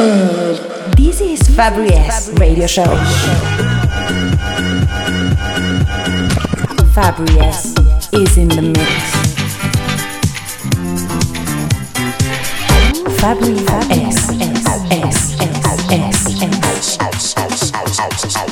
This is Fabri S Radio Show. Fabri S is in the mix. Fabri S S S S S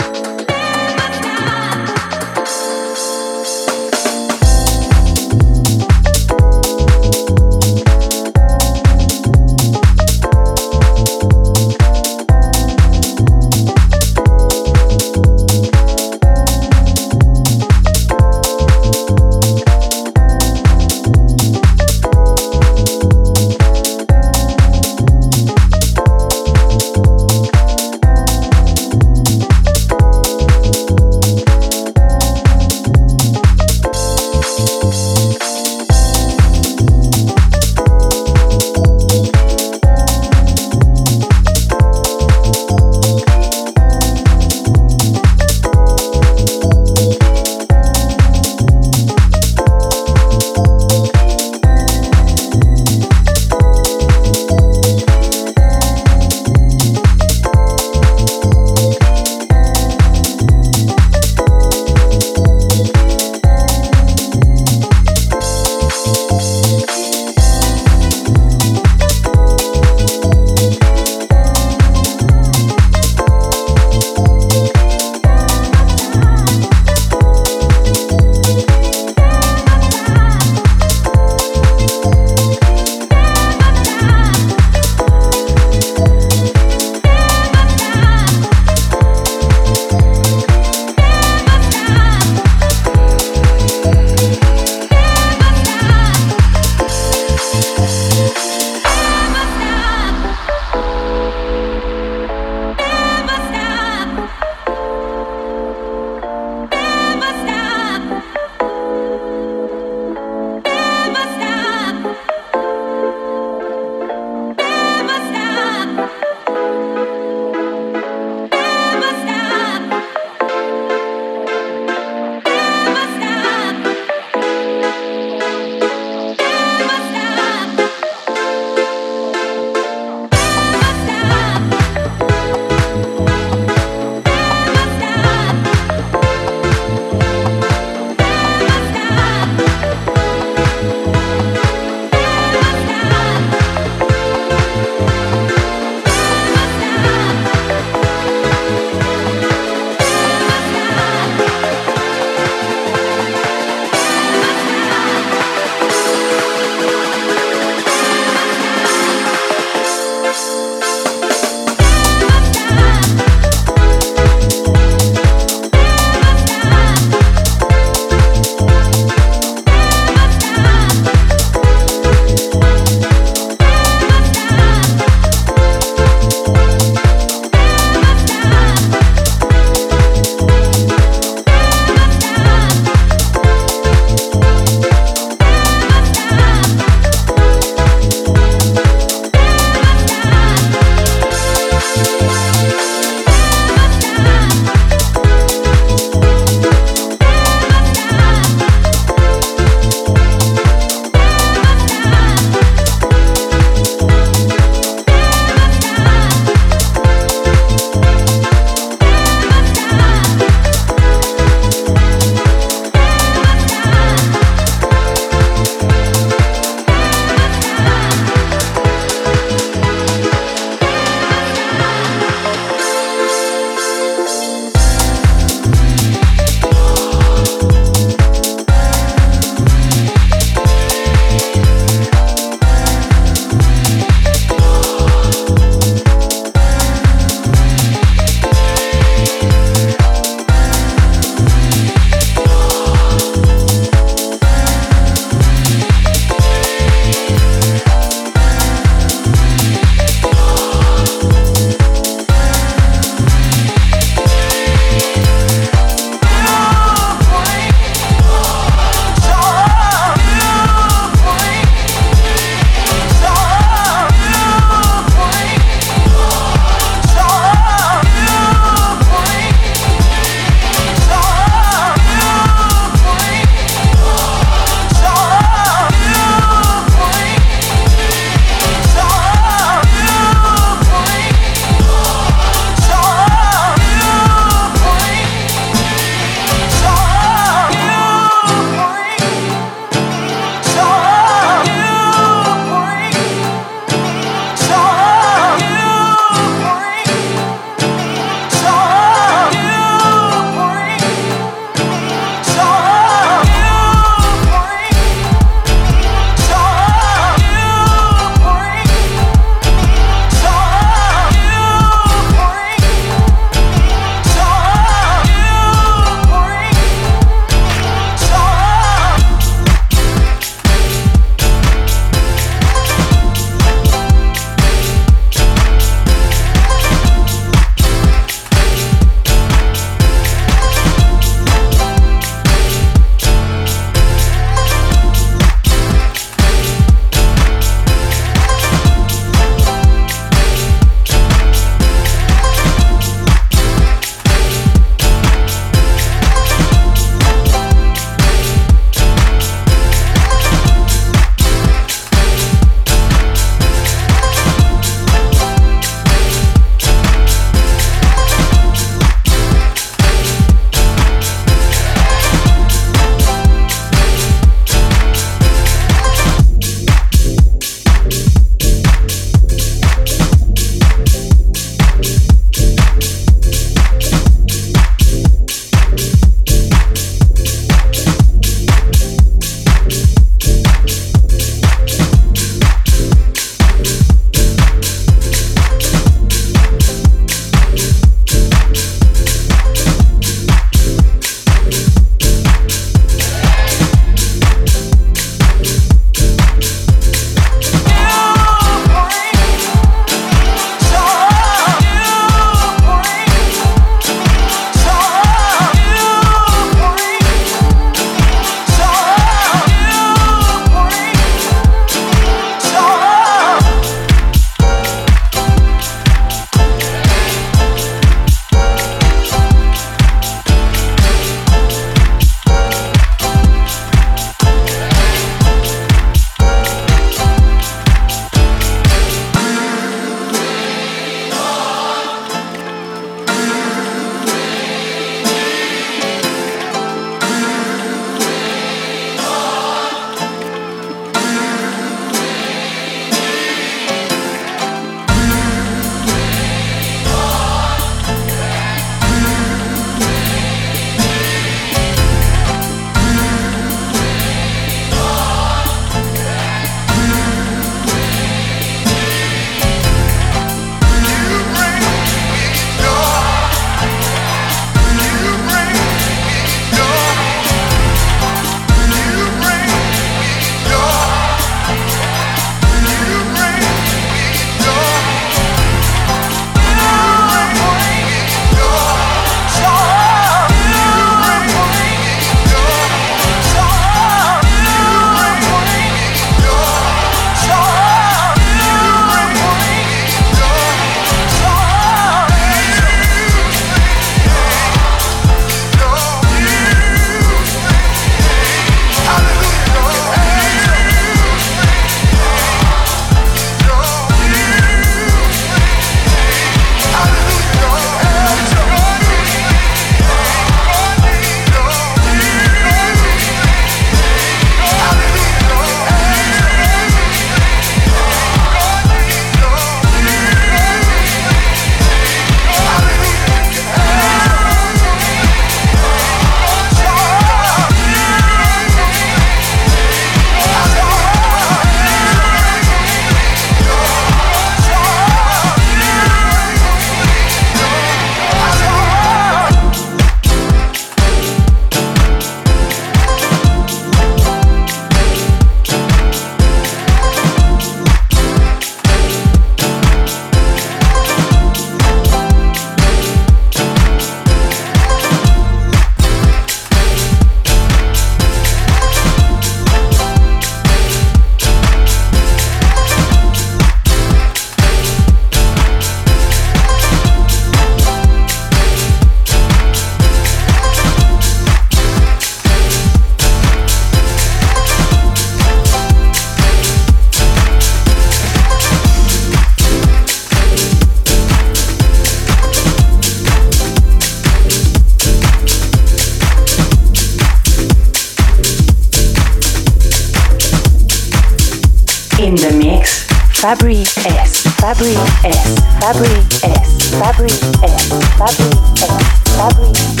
In the mix, Fabri S, Fabri S, Fabri S, Fabri S, Fabri S, Fabri S,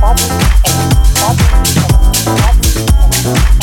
Fabri S, Fabri S, Fabri S.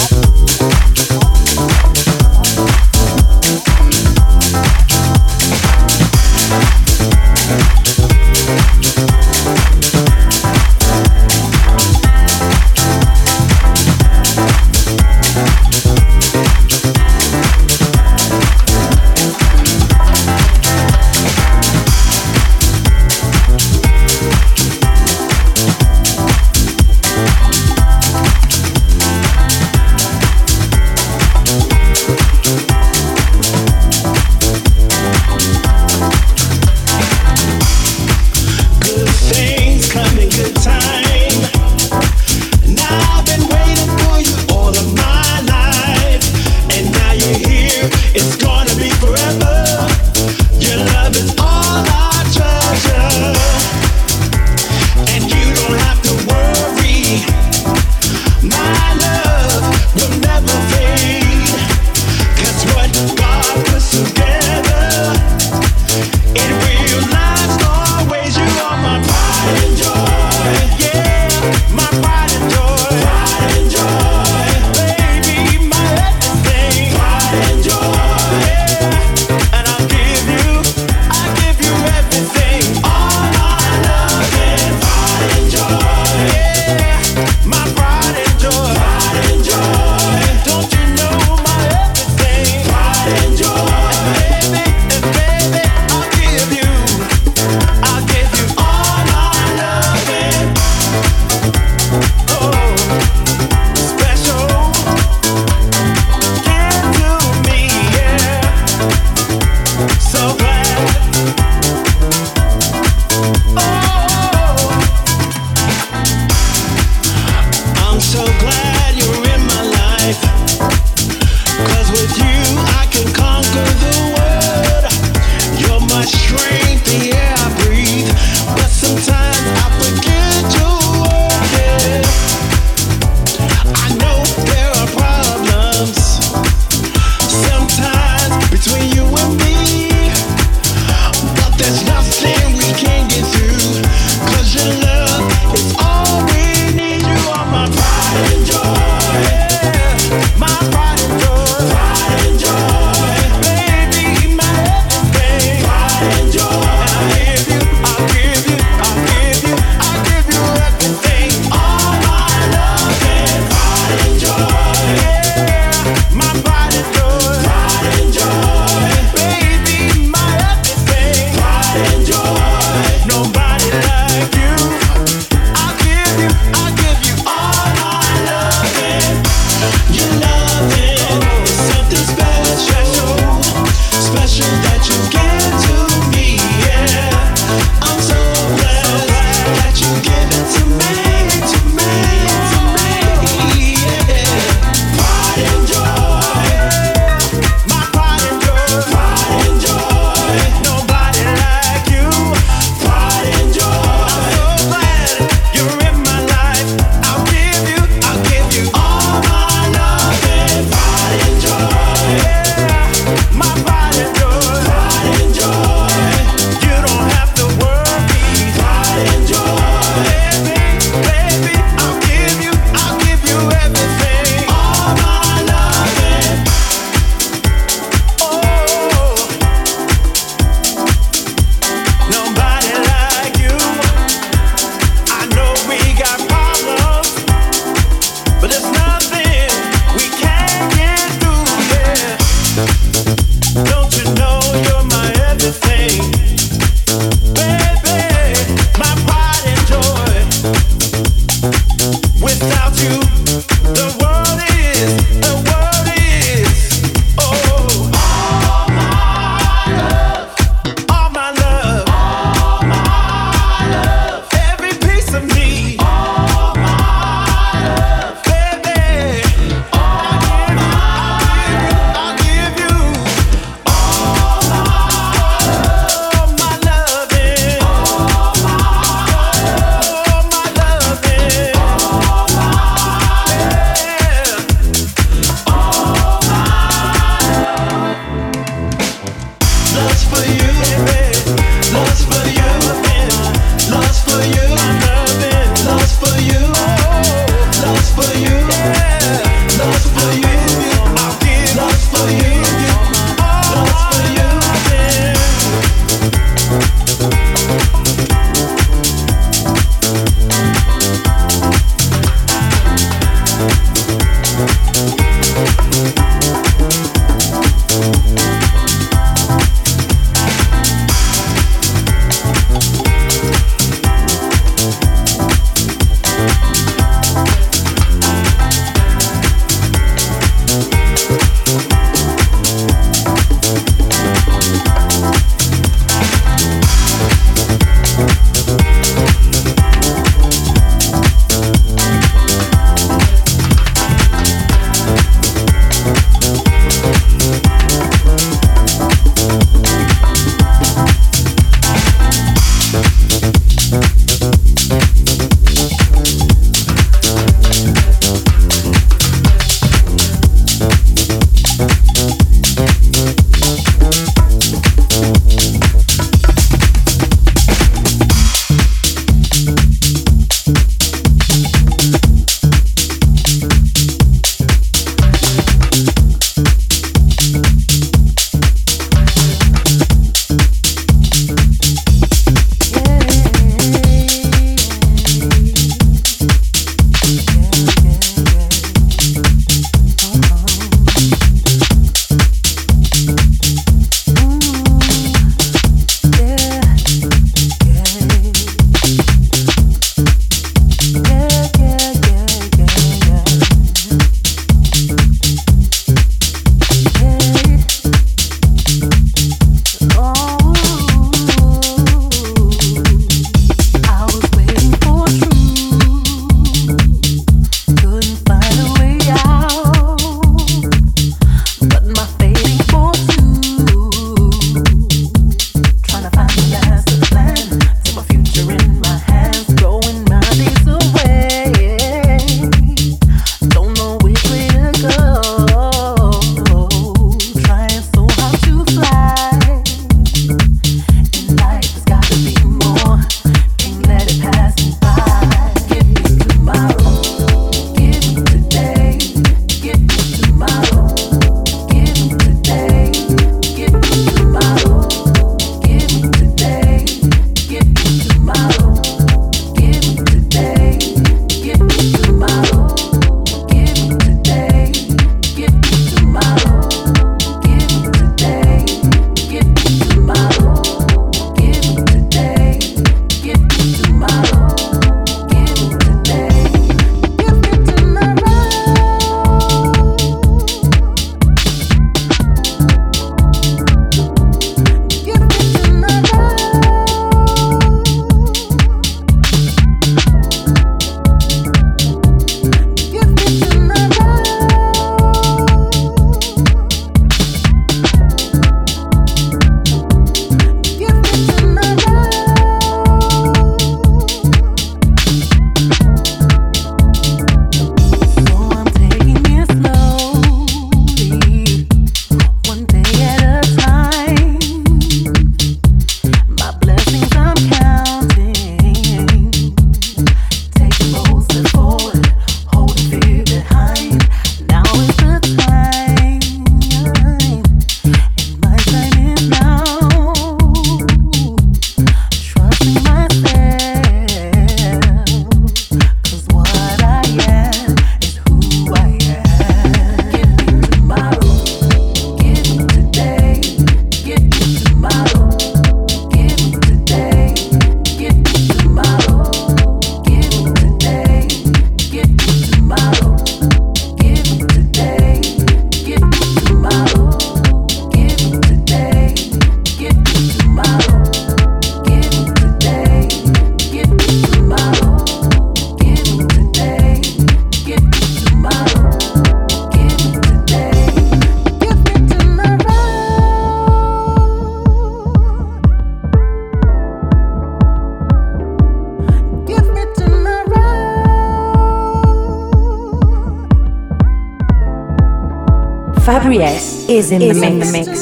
Fabri S is in is the mix. In the mix.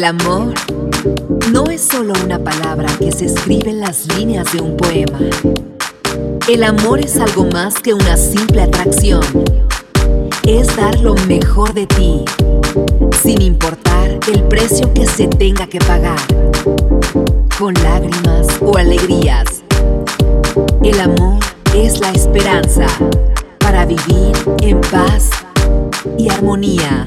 El amor no es solo una palabra que se escribe en las líneas de un poema. El amor es algo más que una simple atracción. Es dar lo mejor de ti, sin importar el precio que se tenga que pagar, con lágrimas o alegrías. El amor es la esperanza para vivir en paz y armonía.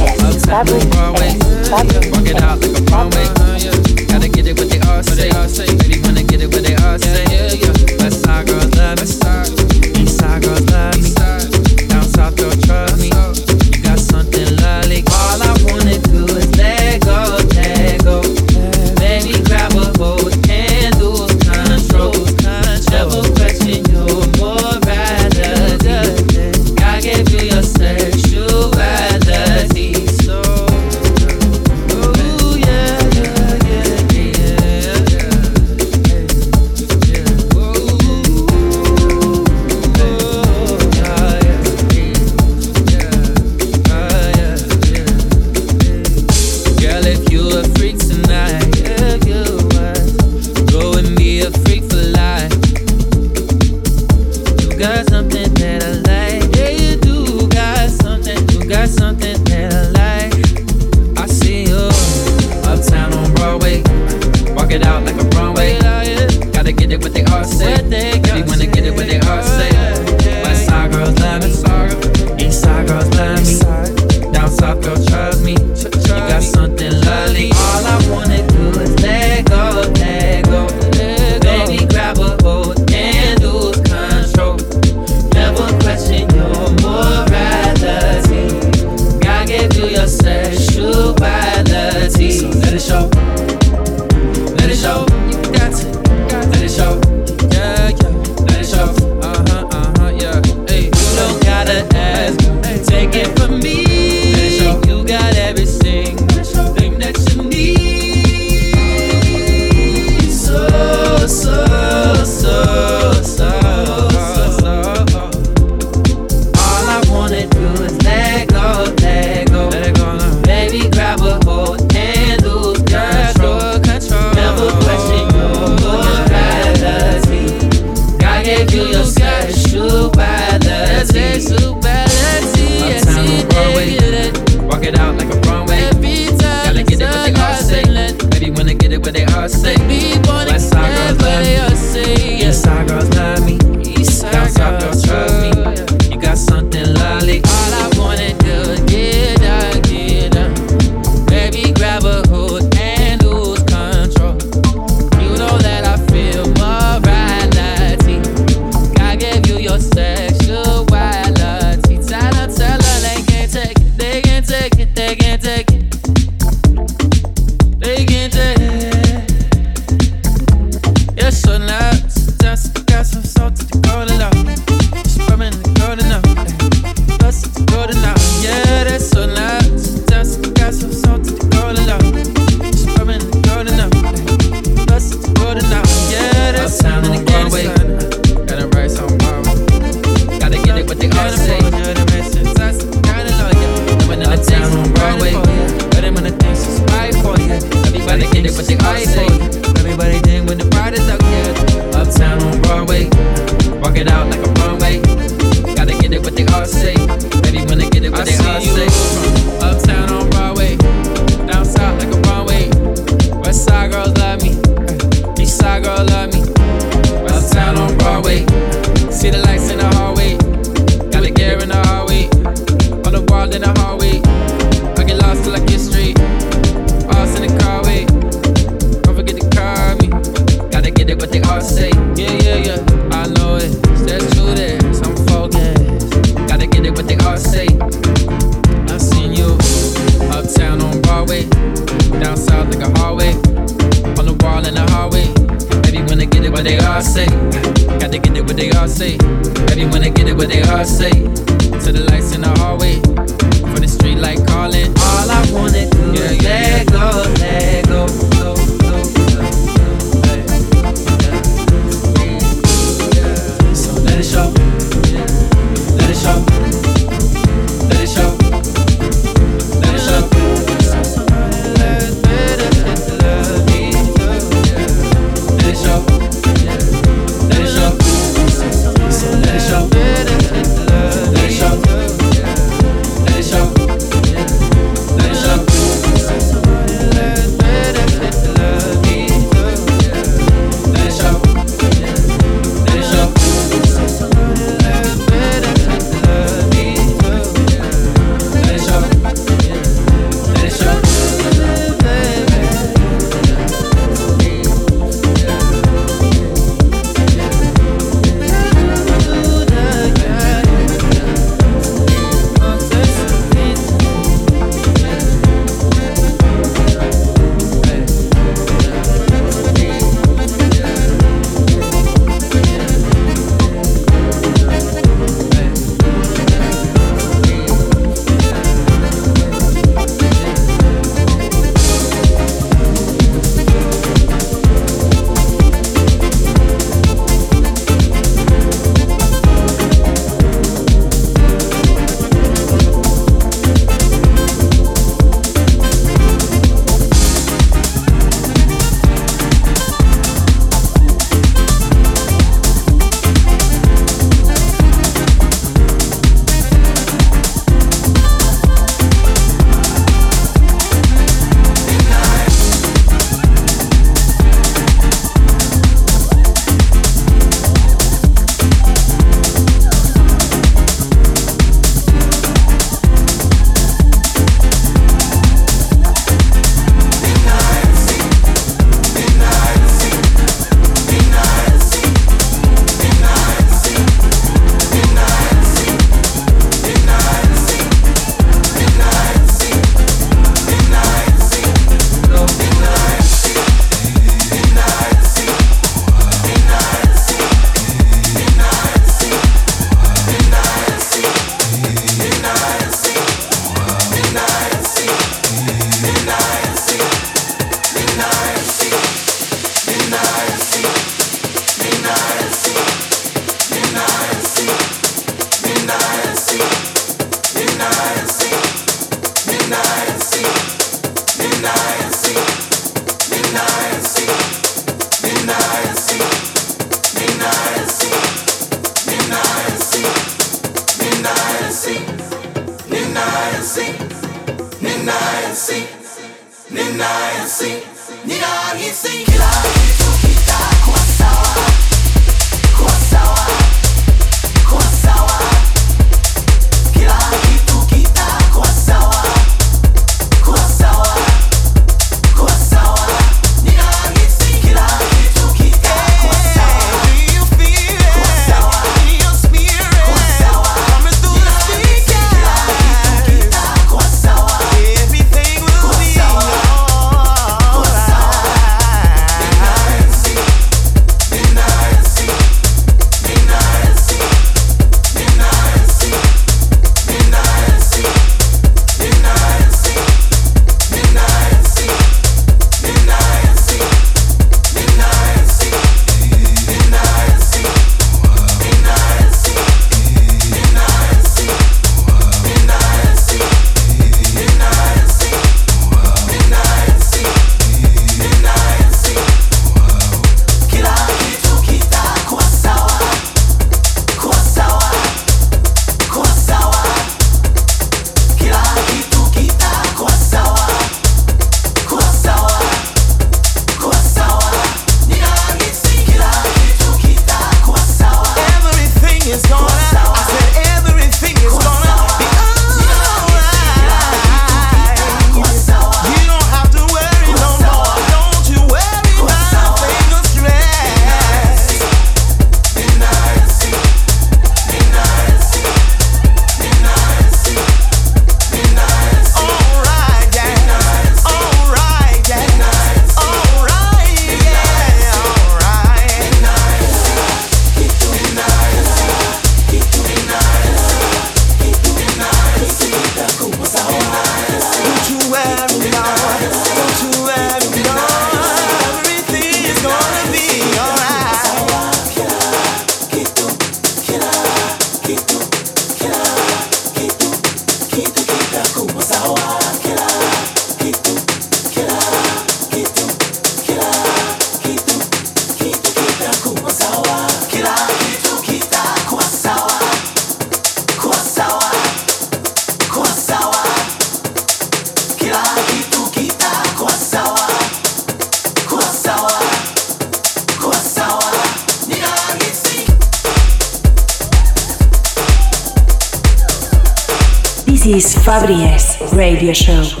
Fabri Radio Show.